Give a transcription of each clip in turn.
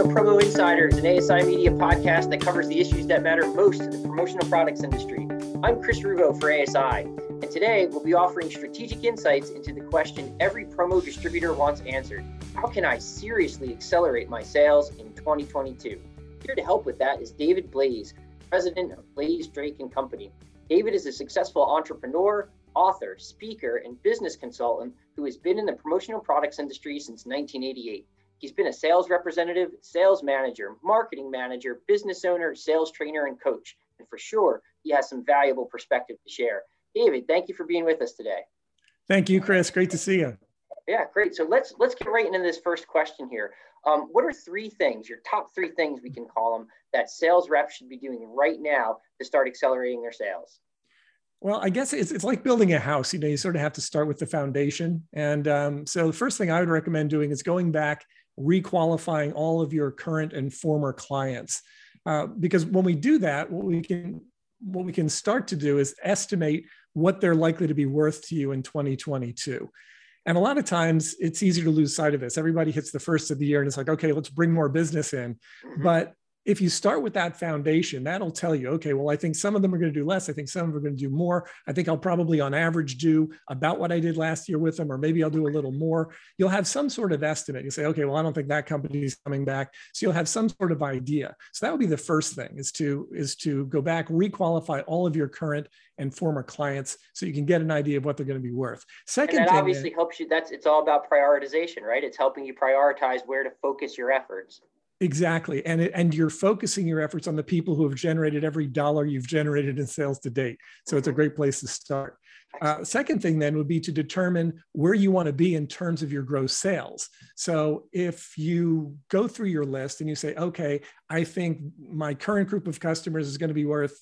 to Promo Insiders, an ASI media podcast that covers the issues that matter most to the promotional products industry. I'm Chris Ruvo for ASI, and today we'll be offering strategic insights into the question every promo distributor wants answered How can I seriously accelerate my sales in 2022? Here to help with that is David Blaise, president of Blaise Drake and Company. David is a successful entrepreneur, author, speaker, and business consultant who has been in the promotional products industry since 1988. He's been a sales representative, sales manager, marketing manager, business owner, sales trainer, and coach. And for sure, he has some valuable perspective to share. David, thank you for being with us today. Thank you, Chris. Great to see you. Yeah, great. So let's let's get right into this first question here. Um, what are three things, your top three things we can call them, that sales reps should be doing right now to start accelerating their sales? Well, I guess it's, it's like building a house. You know, you sort of have to start with the foundation. And um, so the first thing I would recommend doing is going back, requalifying all of your current and former clients. Uh, because when we do that, what we can what we can start to do is estimate what they're likely to be worth to you in 2022. And a lot of times it's easy to lose sight of this. Everybody hits the first of the year and it's like, okay, let's bring more business in. Mm-hmm. But if you start with that foundation, that'll tell you, okay, well, I think some of them are going to do less. I think some of them are going to do more. I think I'll probably, on average, do about what I did last year with them, or maybe I'll do a little more. You'll have some sort of estimate. You say, okay, well, I don't think that company is coming back. So you'll have some sort of idea. So that would be the first thing: is to is to go back, requalify all of your current and former clients, so you can get an idea of what they're going to be worth. Second, and that obviously helps you. That's it's all about prioritization, right? It's helping you prioritize where to focus your efforts. Exactly. And, it, and you're focusing your efforts on the people who have generated every dollar you've generated in sales to date. So it's a great place to start. Uh, second thing then would be to determine where you want to be in terms of your gross sales. So if you go through your list and you say, okay, I think my current group of customers is going to be worth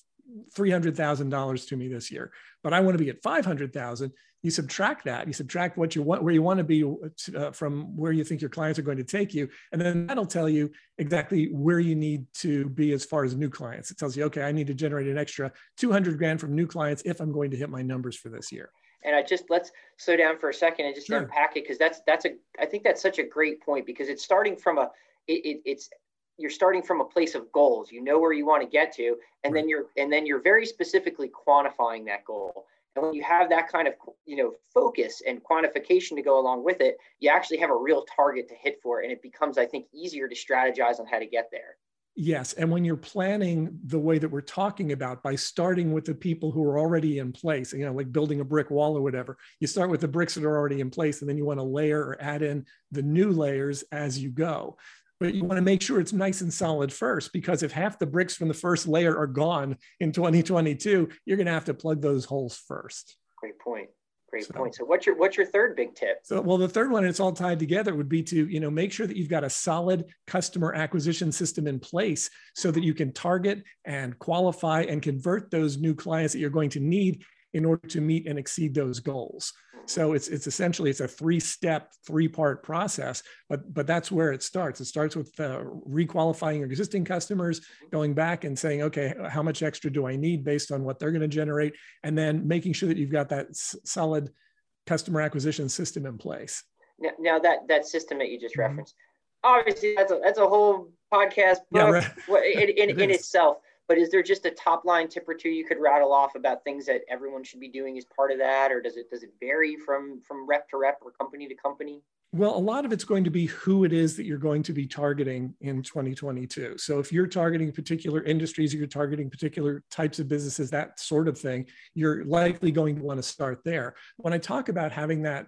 $300,000 to me this year, but I want to be at 500,000 you subtract that you subtract what you want where you want to be uh, from where you think your clients are going to take you and then that'll tell you exactly where you need to be as far as new clients it tells you okay i need to generate an extra 200 grand from new clients if i'm going to hit my numbers for this year and i just let's slow down for a second and just sure. unpack it because that's that's a i think that's such a great point because it's starting from a it, it, it's you're starting from a place of goals you know where you want to get to and right. then you're and then you're very specifically quantifying that goal and when you have that kind of you know focus and quantification to go along with it, you actually have a real target to hit for, and it becomes, I think, easier to strategize on how to get there. Yes. And when you're planning the way that we're talking about by starting with the people who are already in place, you know, like building a brick wall or whatever, you start with the bricks that are already in place and then you want to layer or add in the new layers as you go but you want to make sure it's nice and solid first because if half the bricks from the first layer are gone in 2022 you're going to have to plug those holes first. Great point great so, point. So what's your what's your third big tip? So well the third one and it's all tied together would be to you know make sure that you've got a solid customer acquisition system in place so that you can target and qualify and convert those new clients that you're going to need in order to meet and exceed those goals. So it's it's essentially it's a three step, three part process, but but that's where it starts. It starts with uh, requalifying your existing customers, going back and saying, okay, how much extra do I need based on what they're going to generate, and then making sure that you've got that s- solid customer acquisition system in place. Now, now that that system that you just mm-hmm. referenced, obviously that's a that's a whole podcast book yeah, right. in, in, it in itself but is there just a top line tip or two you could rattle off about things that everyone should be doing as part of that or does it does it vary from from rep to rep or company to company well, a lot of it's going to be who it is that you're going to be targeting in 2022. So, if you're targeting particular industries, or you're targeting particular types of businesses, that sort of thing, you're likely going to want to start there. When I talk about having that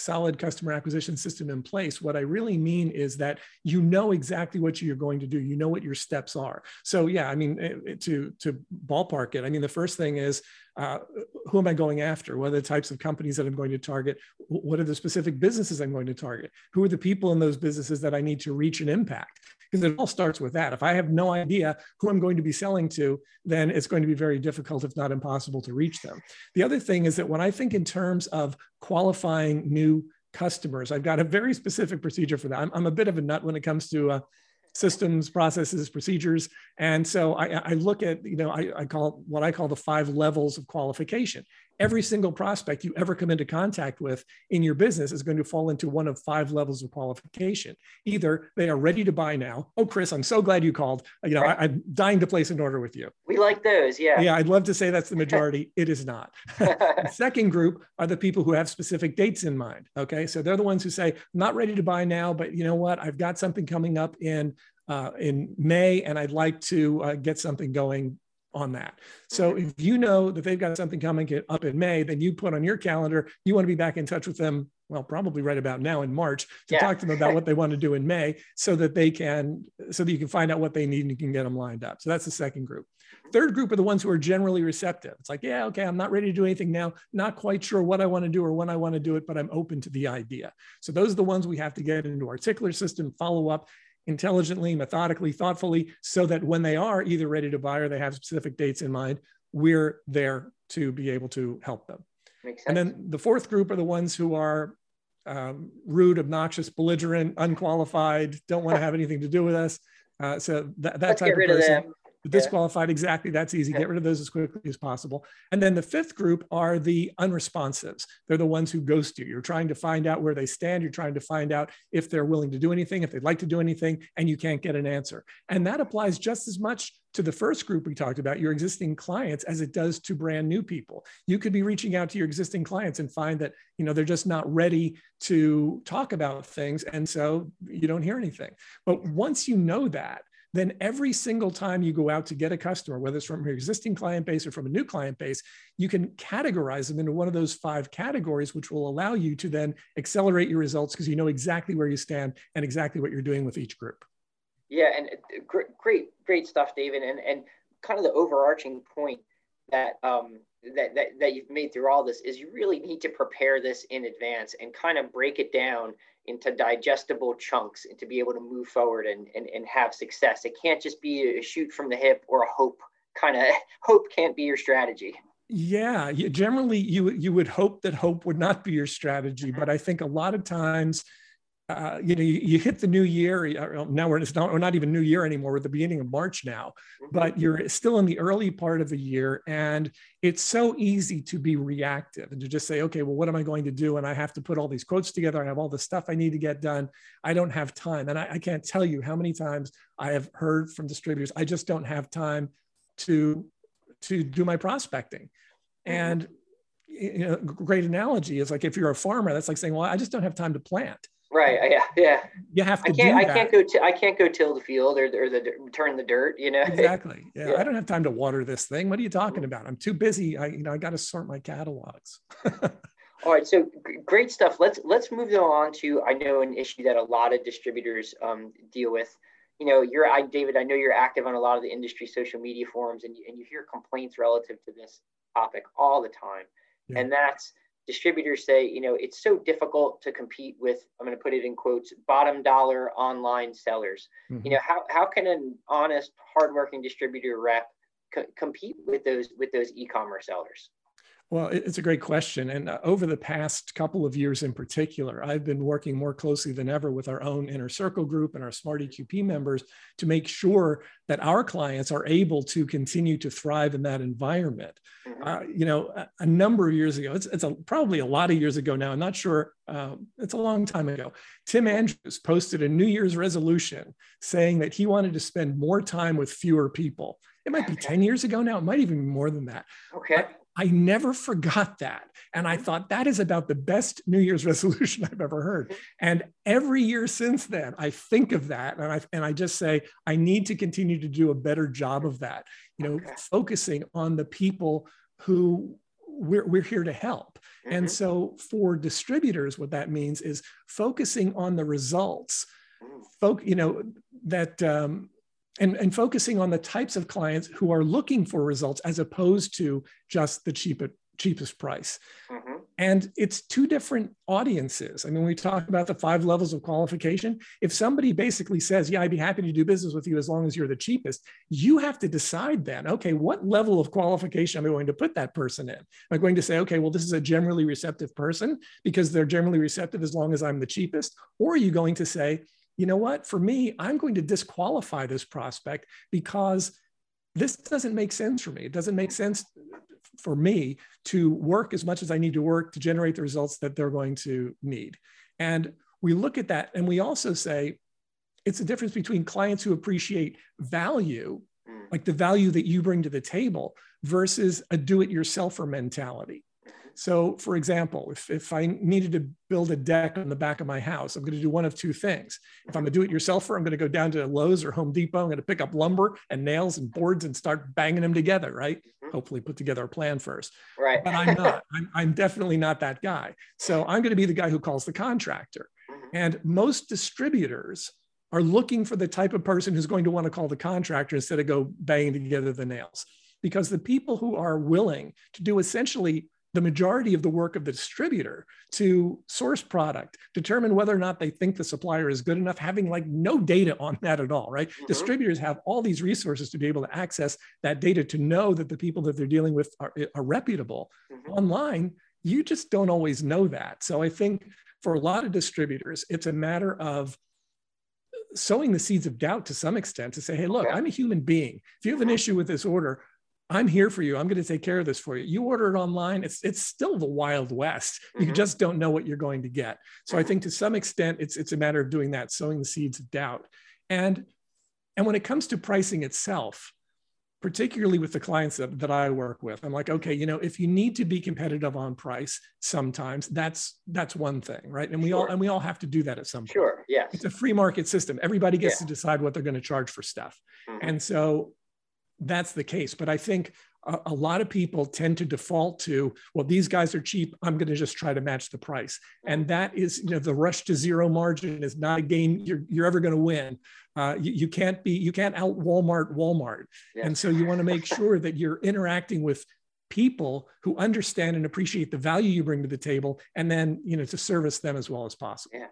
solid customer acquisition system in place, what I really mean is that you know exactly what you're going to do. You know what your steps are. So yeah, I mean, eh, eh, to to ballpark it, I mean, the first thing is uh, who am I going after? What are the types of companies that I'm going to target? What are the specific businesses I'm going to target? Who are the people in those businesses that I need to reach and impact? Because it all starts with that. If I have no idea who I'm going to be selling to, then it's going to be very difficult, if not impossible, to reach them. The other thing is that when I think in terms of qualifying new customers, I've got a very specific procedure for that. I'm, I'm a bit of a nut when it comes to uh, systems, processes, procedures. And so I, I look at, you know, I, I, call what I call the five levels of qualification. Every single prospect you ever come into contact with in your business is going to fall into one of five levels of qualification. Either they are ready to buy now. Oh, Chris, I'm so glad you called. You know, I, am dying to place an order with you. We like those. Yeah. Yeah. I'd love to say that's the majority. it is not. second group are the people who have specific dates in mind. Okay. So they're the ones who say, not ready to buy now, but you know what? I've got something coming up in uh, in May, and I'd like to uh, get something going on that. So mm-hmm. if you know that they've got something coming up in May, then you put on your calendar, you want to be back in touch with them, well, probably right about now in March to yeah. talk to them about what they want to do in May so that they can, so that you can find out what they need and you can get them lined up. So that's the second group. Third group are the ones who are generally receptive. It's like, yeah, okay, I'm not ready to do anything now, not quite sure what I want to do or when I want to do it, but I'm open to the idea. So those are the ones we have to get into our tickler system, follow up, intelligently, methodically, thoughtfully, so that when they are either ready to buy or they have specific dates in mind, we're there to be able to help them. And then the fourth group are the ones who are um, rude, obnoxious, belligerent, unqualified, don't want to have anything to do with us. Uh, so that, that Let's type of person disqualified exactly that's easy. Get rid of those as quickly as possible. And then the fifth group are the unresponsives. They're the ones who ghost you. You're trying to find out where they stand. You're trying to find out if they're willing to do anything if they'd like to do anything and you can't get an answer. And that applies just as much to the first group we talked about your existing clients as it does to brand new people. You could be reaching out to your existing clients and find that you know they're just not ready to talk about things and so you don't hear anything. But once you know that then every single time you go out to get a customer, whether it's from your existing client base or from a new client base, you can categorize them into one of those five categories, which will allow you to then accelerate your results because you know exactly where you stand and exactly what you're doing with each group. Yeah, and uh, great, great stuff, David. And and kind of the overarching point that um, that, that that you've made through all this is you really need to prepare this in advance and kind of break it down into digestible chunks and to be able to move forward and, and, and have success. It can't just be a shoot from the hip or a hope kind of hope can't be your strategy. Yeah, generally you you would hope that hope would not be your strategy, but I think a lot of times uh, you know, you, you, hit the new year. Uh, now we're, not, we're not even new year anymore. We're at the beginning of March now, mm-hmm. but you're still in the early part of the year. And it's so easy to be reactive and to just say, okay, well, what am I going to do? And I have to put all these quotes together. I have all the stuff I need to get done. I don't have time. And I, I can't tell you how many times I have heard from distributors, I just don't have time to, to do my prospecting. Mm-hmm. And you know, great analogy is like if you're a farmer, that's like saying, well, I just don't have time to plant Right. Yeah. Yeah. You have to. I can't. I can't go. T- I can't go till the field or, or the turn the dirt. You know. Exactly. Yeah, yeah, I don't have time to water this thing. What are you talking about? I'm too busy. I you know I got to sort my catalogs. All right. So great stuff. Let's let's move on to I know an issue that a lot of distributors um, deal with. You know, you're I David. I know you're active on a lot of the industry social media forums, and and you hear complaints relative to this topic all the time, yeah. and that's distributors say, you know, it's so difficult to compete with, I'm going to put it in quotes, bottom dollar online sellers. Mm-hmm. You know, how, how can an honest, hardworking distributor rep co- compete with those with those e-commerce sellers? Well, it's a great question. And uh, over the past couple of years in particular, I've been working more closely than ever with our own inner circle group and our smart EQP members to make sure that our clients are able to continue to thrive in that environment. Mm-hmm. Uh, you know, a, a, number of years ago, it's, it's a, probably a lot of years ago now, I'm not sure, um, it's a long time ago. Tim Andrews posted a New Year's resolution saying that he wanted to spend more time with fewer people. It might be 10 years ago now, it might even be more than that. Okay. But I never forgot that. And I thought that is about the best New Year's resolution I've ever heard. And every year since then, I think of that and I, and I just say, I need to continue to do a better job of that, you know, okay. focusing on the people who we're, we're here to help. Mm-hmm. And so for distributors, what that means is focusing on the results, mm. folk, you know, that, um, and, and focusing on the types of clients who are looking for results as opposed to just the cheapest cheapest price. Mm-hmm. And it's two different audiences. I mean, we talk about the five levels of qualification. If somebody basically says, Yeah, I'd be happy to do business with you as long as you're the cheapest, you have to decide then, okay, what level of qualification am I going to put that person in? Am I going to say, okay, well, this is a generally receptive person because they're generally receptive as long as I'm the cheapest? Or are you going to say, you know what, for me, I'm going to disqualify this prospect because this doesn't make sense for me. It doesn't make sense for me to work as much as I need to work to generate the results that they're going to need. And we look at that and we also say it's a difference between clients who appreciate value, mm. like the value that you bring to the table, versus a do it yourselfer mentality. So, for example, if, if I needed to build a deck on the back of my house, I'm going to do one of two things. If I'm a do it yourselfer, I'm going to go down to Lowe's or Home Depot. I'm going to pick up lumber and nails and boards and start banging them together, right? Mm-hmm. Hopefully, put together a plan first. Right. But I'm not. I'm, I'm definitely not that guy. So, I'm going to be the guy who calls the contractor. Mm-hmm. And most distributors are looking for the type of person who's going to want to call the contractor instead of go banging together the nails. Because the people who are willing to do essentially the majority of the work of the distributor to source product, determine whether or not they think the supplier is good enough, having like no data on that at all, right? mm-hmm. Distributors have all these resources to be able to access that data to know that the people that they're dealing with are, are reputable. Mm-hmm. Online, you just don't always know that. So I think for a lot of distributors, it's a matter of sowing the seeds of doubt to some extent to say, hey, look, I'm a human being. If you have an mm-hmm. issue with this order, I'm here for you. I'm going to take care of this for you. You order it online, it's it's still the wild west. You mm-hmm. just don't know what you're going to get. So I think to some extent it's it's a matter of doing that, sowing the seeds of doubt. And and when it comes to pricing itself, particularly with the clients that, that I work with, I'm like, okay, you know, if you need to be competitive on price, sometimes that's that's one thing, right? And we sure. all and we all have to do that at some point. Sure, yeah. It's a free market system. Everybody gets yeah. to decide what they're going to charge for stuff. Mm-hmm. And so that's the case. But I think a, a, lot of people tend to default to, well, these guys are cheap. I'm going to just try to match the price. And that is, you know, the rush to zero margin is not a game you're, you're ever going to win. Uh, you, you, can't be, you can't out Walmart Walmart. Yes. And so you want to make sure that you're interacting with people who understand and appreciate the value you bring to the table and then, you know, to service them as well as possible. Yeah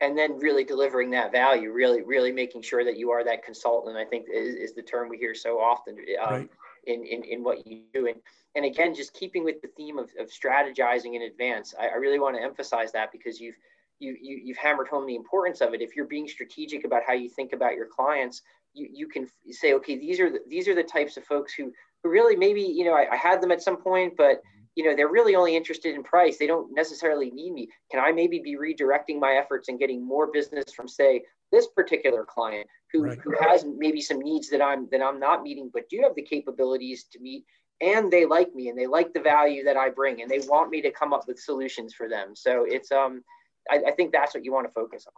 and then really delivering that value, really, really making sure that you are that consultant. I think is, is the term we hear so often um, right. in, in, in what you do. And, and again, just keeping with the theme of, of strategizing in advance, I, I really want to emphasize that because you've, you, you, you've hammered home the importance of it. If you're being strategic about how you think about your clients, you, you can say, okay, these are the, these are the types of folks who, who really maybe, you know, I, I had them at some point, but you know they're really only interested in price. They don't necessarily need me. Can i maybe be redirecting my efforts and getting more business from say this particular client who, right. who has maybe some needs that i'm that i'm not meeting but do have the capabilities to meet and they like me and they like the value that i bring and they want me to come up with solutions for them. So it's um i, I think that's what you want to focus on.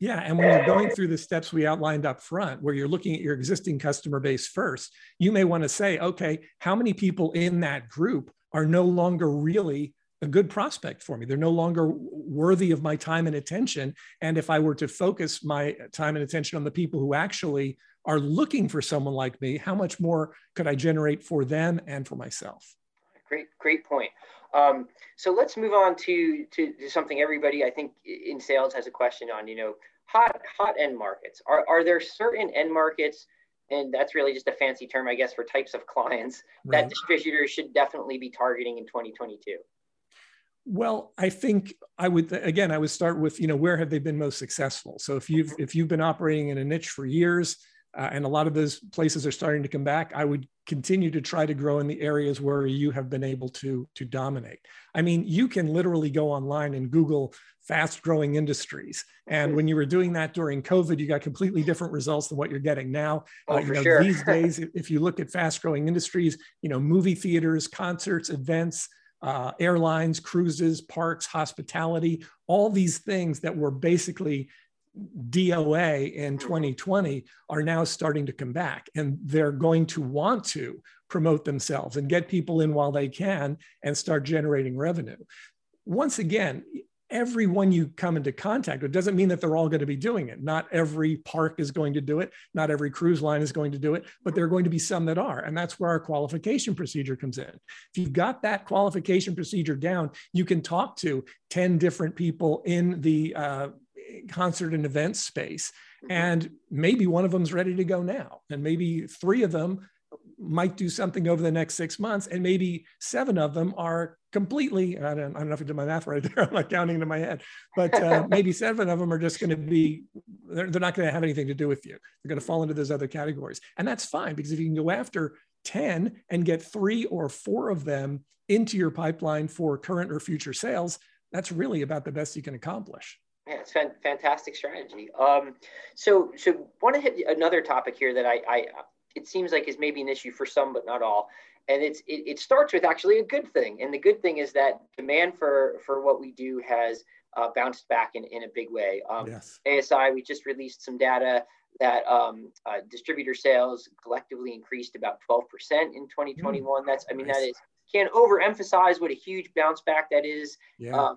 Yeah, and when you're going through the steps we outlined up front, where you're looking at your existing customer base first, you may want to say, okay, how many people in that group are no longer really a good prospect for me. They're no longer worthy of my time and attention. And if I were to focus my time and attention on the people who actually are looking for someone like me, how much more could I generate for them and for myself? Great, great point. Um, so let's move on to, to, to something everybody I think in sales has a question on. You know, hot hot end markets. Are are there certain end markets and that's really just a fancy term, I guess, for types of clients right. that distributors should definitely be targeting in 2022? Well, I think I would again I would start with you know where have they been most successful. So if you've if you've been operating in a niche for years, uh, and a lot of those places are starting to come back, I would continue to try to grow in the areas where you have been able to to dominate. I mean, you can literally go online and Google fast growing industries. And when you were doing that during COVID, you got completely different results than what you're getting now. Oh, uh, you know, sure. these days, if you look at fast growing industries, you know, movie theaters, concerts, events, uh, airlines, cruises, parks, hospitality, all these things that were basically DOA in 2020 mm-hmm. are now starting to come back and they're going to want to promote themselves and get people in while they can and start generating revenue. Once again, everyone you come into contact with doesn't mean that they're all going to be doing it. Not every park is going to do it. Not every cruise line is going to do it, but there are going to be some that are. And that's where our qualification procedure comes in. If you've got that qualification procedure down, you can talk to 10 different people in the uh, concert and event space. Mm-hmm. And maybe one of them's ready to go now. And maybe three of them might do something over the next six months. And maybe seven of them are completely i don't, I don't know if i did my math right there i'm not counting in my head but uh, maybe seven of them are just going to be they're, they're not going to have anything to do with you they're going to fall into those other categories and that's fine because if you can go after 10 and get three or four of them into your pipeline for current or future sales that's really about the best you can accomplish yeah, it's fan- fantastic strategy. Um, so, so want to hit another topic here that I, I, it seems like is maybe an issue for some, but not all. And it's it, it starts with actually a good thing, and the good thing is that demand for for what we do has uh, bounced back in, in a big way. Um, yes. ASI, we just released some data that um, uh, distributor sales collectively increased about 12% in 2021. Mm, That's, I mean, nice. that is can't overemphasize what a huge bounce back that is yeah. um,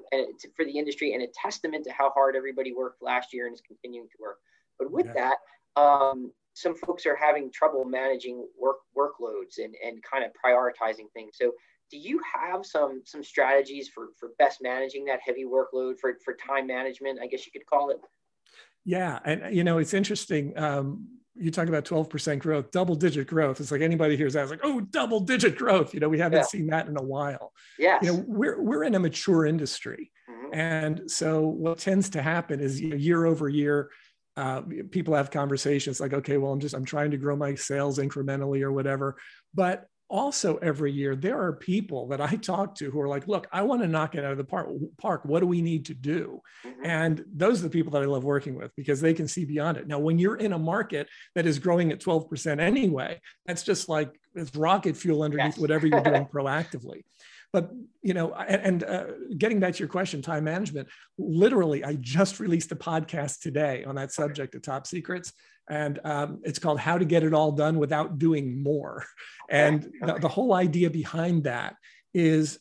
for the industry and a testament to how hard everybody worked last year and is continuing to work. But with yeah. that, um, some folks are having trouble managing work workloads and, and kind of prioritizing things. So do you have some some strategies for for best managing that heavy workload for for time management? I guess you could call it. Yeah, and you know it's interesting. Um, you talk about 12% growth, double digit growth. It's like anybody hears that, it's like, oh, double digit growth. You know, we haven't yeah. seen that in a while. Yeah. You know, we're, we're in a mature industry. Mm-hmm. And so what tends to happen is you know, year over year, uh, people have conversations like, okay, well, I'm just, I'm trying to grow my sales incrementally or whatever. But also every year there are people that i talk to who are like look i want to knock it out of the park park. What do we need to do? Mm-hmm. and those are the people that i love working with because they can see beyond it. Now when you're in a market that is growing at 12% anyway that's just like it's rocket fuel underneath yes. whatever you're doing proactively. But you know and, and uh, getting back to your question time management literally i just released a podcast today on that subject of top secrets and um, it's called How to Get It All Done Without Doing More. And the, the whole idea behind that is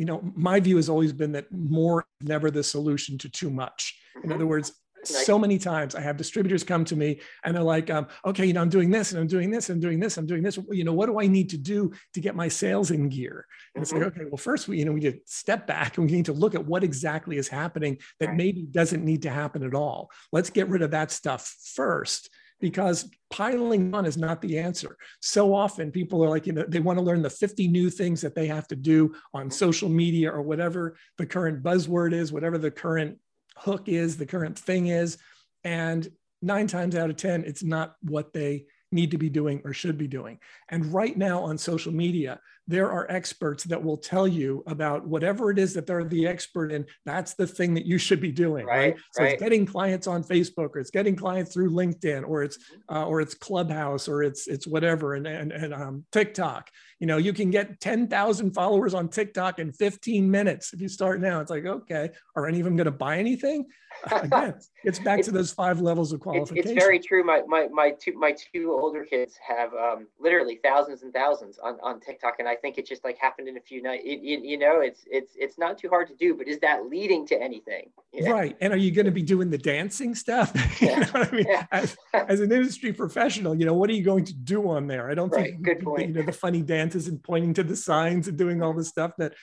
you know, my view has always been that more is never the solution to too much. In mm-hmm. other words, so many times I have distributors come to me and they're like, um, okay, you know, I'm doing this and I'm doing this and I'm doing this, I'm doing this. You know, what do I need to do to get my sales in gear? And it's like, mm-hmm. okay, well, first we, you know, we need to step back and we need to look at what exactly is happening that maybe doesn't need to happen at all. Let's get rid of that stuff first because piling on is not the answer. So often people are like, you know, they want to learn the 50 new things that they have to do on mm-hmm. social media or whatever the current buzzword is, whatever the current hook is, the current thing is. And nine times out of 10, it's not what they need to be doing or should be doing. And right now on social media, there are experts that will tell you about whatever it is that they're the expert in. That's the thing that you should be doing, right? right? So right. it's getting clients on Facebook, or it's getting clients through LinkedIn, or it's mm-hmm. uh, or it's Clubhouse, or it's it's whatever, and and, and um, TikTok. You know, you can get ten thousand followers on TikTok in fifteen minutes if you start now. It's like, okay, are any of them going to buy anything? again, it's back it's, to those five levels of qualification. It's, very true. My my my two my two older kids have um, literally thousands and thousands on, on TikTok, and I think it just like happened in a few nights. You, you, know, it's it's it's not too hard to do, but is that leading to anything? Right. And are you going to be doing the dancing stuff? Yeah. you know what I mean? Yeah. As, as, an industry professional, you know, what are you going to do on there? I don't right. think good point. You know, the funny dances and pointing to the signs and doing all this stuff that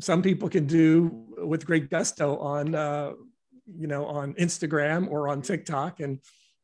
some people can do with great gusto on. Uh, you know, on Instagram or on TikTok and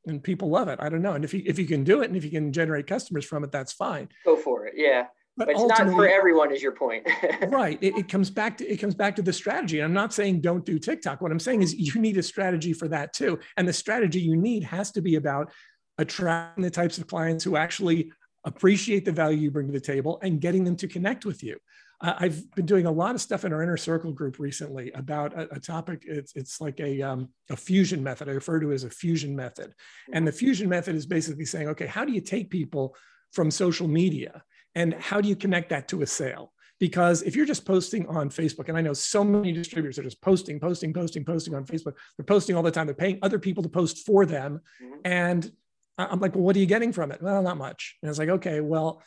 and people love it. I don't know. And if you if you can do it and if you can generate customers from it, that's fine. Go for it. Yeah. But, but it's not for everyone, is your point. right. It, it, comes back to it comes back to the strategy. I'm not saying don't do TikTok. What I'm saying is you need a strategy for that too. And the strategy you need has to be about attracting the types of clients who actually appreciate the value you bring to the table and getting them to connect with you. I've been doing a lot of stuff in our inner circle group recently about a, a topic. It's, it's like a, um, a fusion method. I refer to as a fusion method. And the fusion method is basically saying, okay, how do you take people from social media and how do you connect that to a sale? Because if you're just posting on Facebook, and I know so many distributors are just posting, posting, posting, posting on Facebook, they're posting all the time. They're paying other people to post for them. Mm-hmm. And I'm like, well, what are you getting from it? Well, not much. And it's like, okay, well,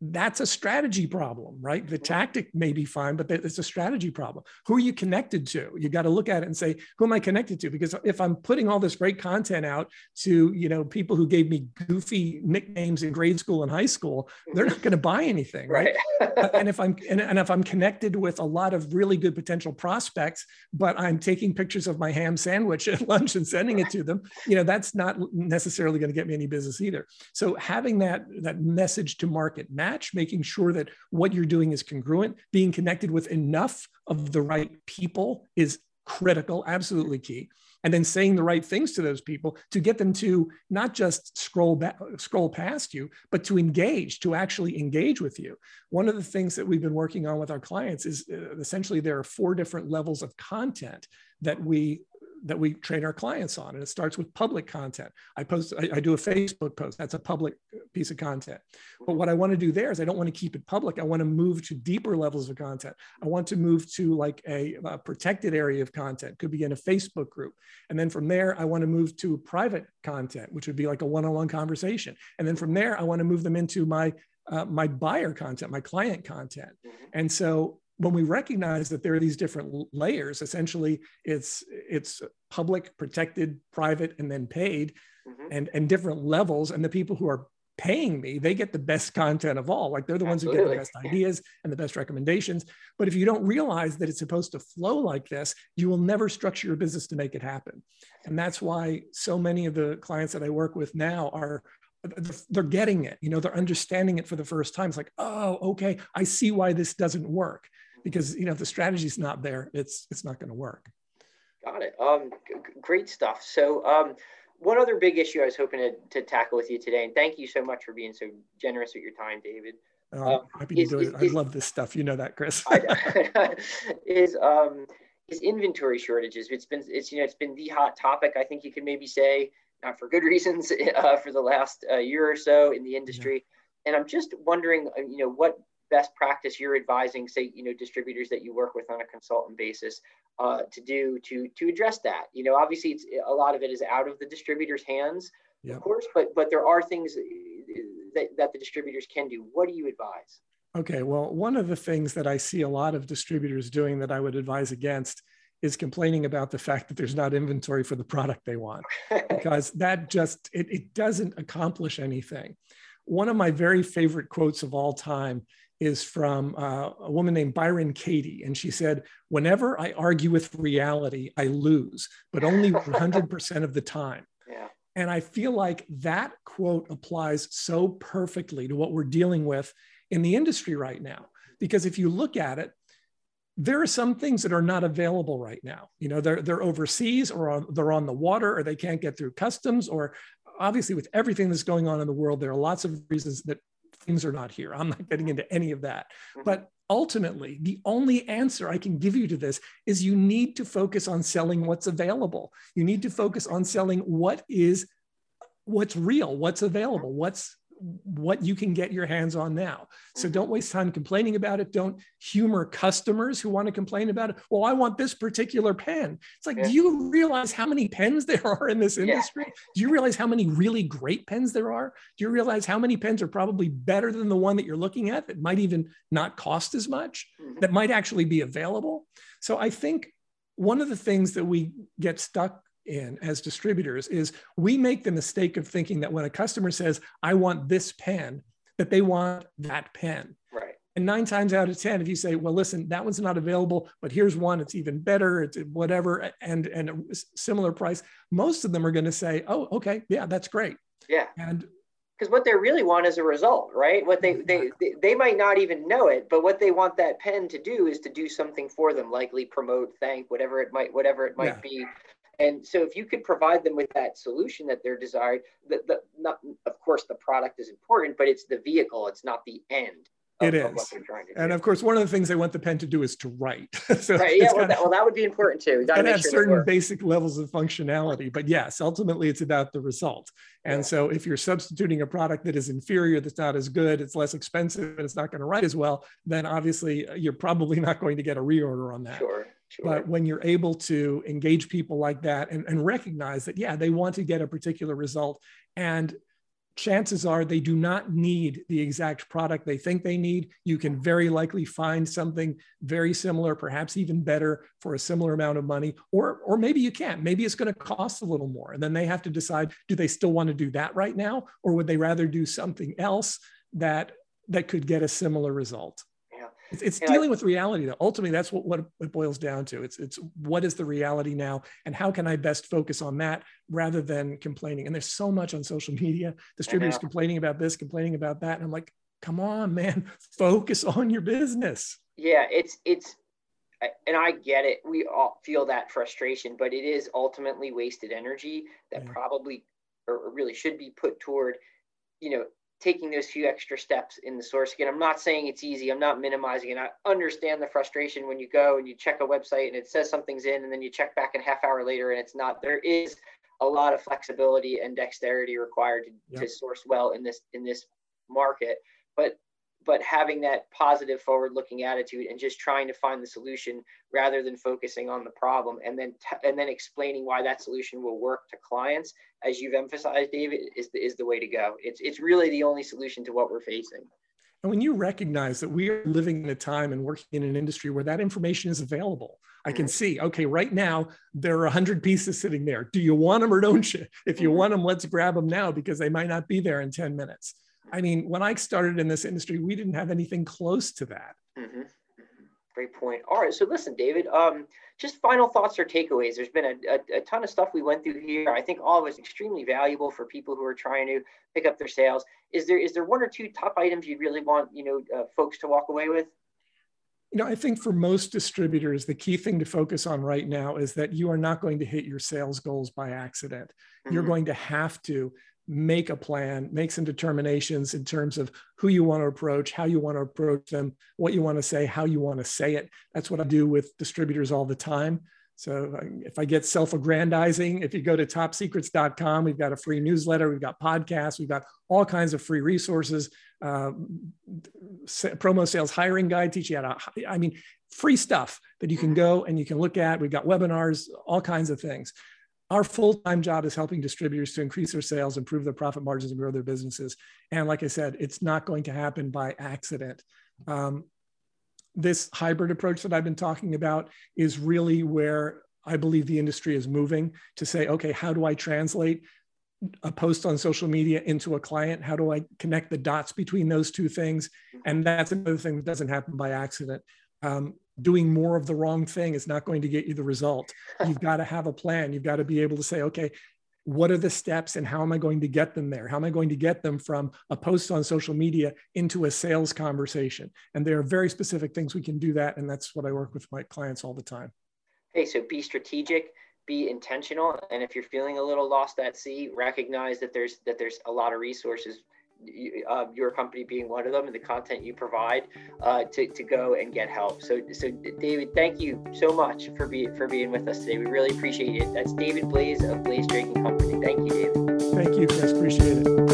that's a strategy problem, right? The tactic may be fine, but it's a strategy problem. Who are you connected to? You got to look at it and say, who am I connected to? Because if I'm putting all this great content out to, you know, people who gave me goofy nicknames in grade school and high school, they're not going to buy anything, right? right. Uh, and if I'm and, and if I'm connected with a lot of really good potential prospects, but I'm taking pictures of my ham sandwich at lunch and sending it to them, you know, that's not necessarily going to get me any business either. So having that that message to market match, making sure that what you're doing is congruent, being connected with enough of the right people is critical, absolutely key. And then saying the right things to those people to get them to not just scroll back, scroll past you, but to engage, to actually engage with you. One of the things that we've been working on with our clients is uh, essentially there are four different levels of content that we that we train our clients on. And it starts with public content. I post, I, I, do a Facebook post. That's a public piece of content. But what I want to do there is I don't want to keep it public. I want to move to deeper levels of content. I want to move to like a, a protected area of content, could be in a Facebook group. And then from there, I want to move to private content, which would be like a one-on-one conversation. And then from there, I want to move them into my uh, my buyer content, my client content. Mm-hmm. And so when we recognize that there are these different layers essentially it's it's public protected private and then paid mm-hmm. and and different levels and the people who are paying me they get the best content of all. Like they're the ones who get the best ideas and the best recommendations. But if you don't realize that it's supposed to flow like this you will never structure your business to make it happen. And that's why so many of the clients that i work with now are they're getting it you know they're understanding it for the first time. It's like oh okay i see why this doesn't work because you know if the strategy's not there, it's it's not going to work. Got it. Um, g- great stuff. So um, one other big issue I was hoping to, to tackle with you today, and thank you so much for being so generous with your time, David. Oh, um, happy to is, do it. Is, I love this stuff. You know that, Chris. is um is inventory shortages. It's been it's you know it's been the hot topic. I think you can maybe say not for good reasons uh, for the last uh, year or so in the industry. Yeah. And I'm just wondering, uh, you know, what best practice you're advising, say, you know, distributors that you work with on a consultant basis uh, to do to to address that? You know, obviously, it's a lot of it is out of the distributor's hands, of course, but but there are things that, that the distributors can do. What do you advise? Okay, well, one of the things that I see a lot of distributors doing that I would advise against is complaining about the fact that there's not inventory for the product they want because that just it, it doesn't accomplish anything one of my very favorite quotes of all time is from uh, a woman named Byron Katie. And she said, Whenever I argue with reality, I lose, but only 100% of the time. Yeah. And I feel like that quote applies so perfectly to what we're dealing with in the industry right now. Because if you look at it, there are some things that are not available right now. You know, they're, they're overseas or on, they're on the water or they can't get through customs or obviously with everything that's going on in the world, there are lots of reasons that things are not here. I'm not getting into any of that. Mm-hmm. But ultimately, the only answer I can give you to this is you need to focus on selling what's available. You need to focus on selling what is what's real, what's available, what's what you can get your hands on now. So mm-hmm. don't waste time complaining about it. Don't humor customers who want to complain about it. Well, I want this particular pen. It's like, yeah. do you realize how many pens there are in this industry? Yeah. Do you realize how many really great pens there are? Do you realize how many pens are probably better than the one that you're looking at that might even not cost as much, mm-hmm. that might actually be available? So I think one of the things that we get stuck in as distributors is we make the mistake of thinking that when a customer says, I want this pen, that they want that pen. Right. And nine times out of 10, if you say, well, listen, that one's not available, but here's one, it's even better, it's whatever, and, and a similar price, most of them are going to say, oh, okay, yeah, that's great. Yeah. And because what they really want is a result, right? What they, they they might not even know it, but what they want that pen to do is to do something for them, likely promote, thank, whatever it might whatever it might yeah. be. And so if you could provide them with that solution that they're desired, the, the not of course the product is important, but it's the vehicle, it's not the end. Of, it is. and of course, one of the things they want the pen to do is to write. so right. Yeah. Well that, well that, would be important too. And have sure certain basic levels of functionality. But yes, ultimately it's about the result. And yeah. so if you're substituting a product that is inferior, that's not as good, it's less expensive, and it's not going to write as well, then obviously uh, you're probably not going to get a reorder on that. Sure. Sure. But when you're able to engage people like that and, and recognize that, yeah, they want to get a particular result, and chances are they do not need the exact product they think they need. You can very likely find something very similar, perhaps even better for a similar amount of money, or, or maybe you can't. Maybe it's going to cost a little more. And then they have to decide do they still want to do that right now, or would they rather do something else that, that could get a similar result? It's, it's dealing I, with reality though. Ultimately, that's what, what it boils down to. It's it's what is the reality now, and how can I best focus on that rather than complaining. And there's so much on social media, distributors complaining about this, complaining about that, and I'm like, come on, man, focus on your business. Yeah, it's it's and I get it. We all feel that frustration, but it is ultimately wasted energy that yeah. probably or really should be put toward, you know, taking those few extra steps in the source. Again, I'm not saying it's easy. I'm not minimizing it. I understand the frustration when you go and you check a website and it says something's in, and then you check back a half hour later and it's not. There is a lot of flexibility and dexterity required to, yep. to source well in this in this market. But but having that positive forward looking attitude and just trying to find the solution rather than focusing on the problem and then t- and then explaining why that solution will work to clients as you've emphasized david is the, is the way to go it's it's really the only solution to what we're facing and when you recognize that we are living in a time and working in an industry where that information is available, I can mm-hmm. see, okay, right now there are 100 pieces sitting there. Do you want them or don't you? If you mm-hmm. want them, let's grab them now because they might not be there in 10 minutes. I mean, when I started in this industry, we didn't have anything close to that. Mm-hmm. Great point. All right. So listen, David, um, just final thoughts or takeaways. There's been a, a, a, ton of stuff we went through here. I think all of it's extremely valuable for people who are trying to pick up their sales. Is there is there one or two top items you really want you know uh, folks to walk away with? You know, I think for most distributors, the key thing to focus on right now is that you are not going to hit your sales goals by accident. Mm-hmm. You're going to have to make a plan, make some determinations in terms of who you want to approach, how you want to approach them, what you want to say, how you want to say it. That's what I do with distributors all the time. So if I get self-aggrandizing, if you go to topsecrets.com, we've got a free newsletter, we've got podcasts, we've got all kinds of free resources, uh, promo sales hiring guide, teach you how to, I mean, free stuff that you can go and you can look at. We've got webinars, all kinds of things. Our full time job is helping distributors to increase their sales, improve their profit margins, and grow their businesses. And like I said, it's not going to happen by accident. Um, this hybrid approach that I've been talking about is really where I believe the industry is moving to say, okay, how do I translate a post on social media into a client? How do I connect the dots between those two things? And that's another thing that doesn't happen by accident. Um, doing more of the wrong thing is not going to get you the result. You've got to have a plan. You've got to be able to say, okay, what are the steps and how am I going to get them there? How am I going to get them from a post on social media into a sales conversation? And there are very specific things we can do that. And that's what I work with my clients all the time. Hey, so be strategic, be intentional. And if you're feeling a little lost at sea, recognize that there's that there's a lot of resources uh, your company being one of them and the content you provide uh, to, to go and get help. So, so David, thank you so much for being for being with us today. We really appreciate it. That's David Blaise of Blaise Drake and Company. Thank you, David. Thank you, Chris. Appreciate it.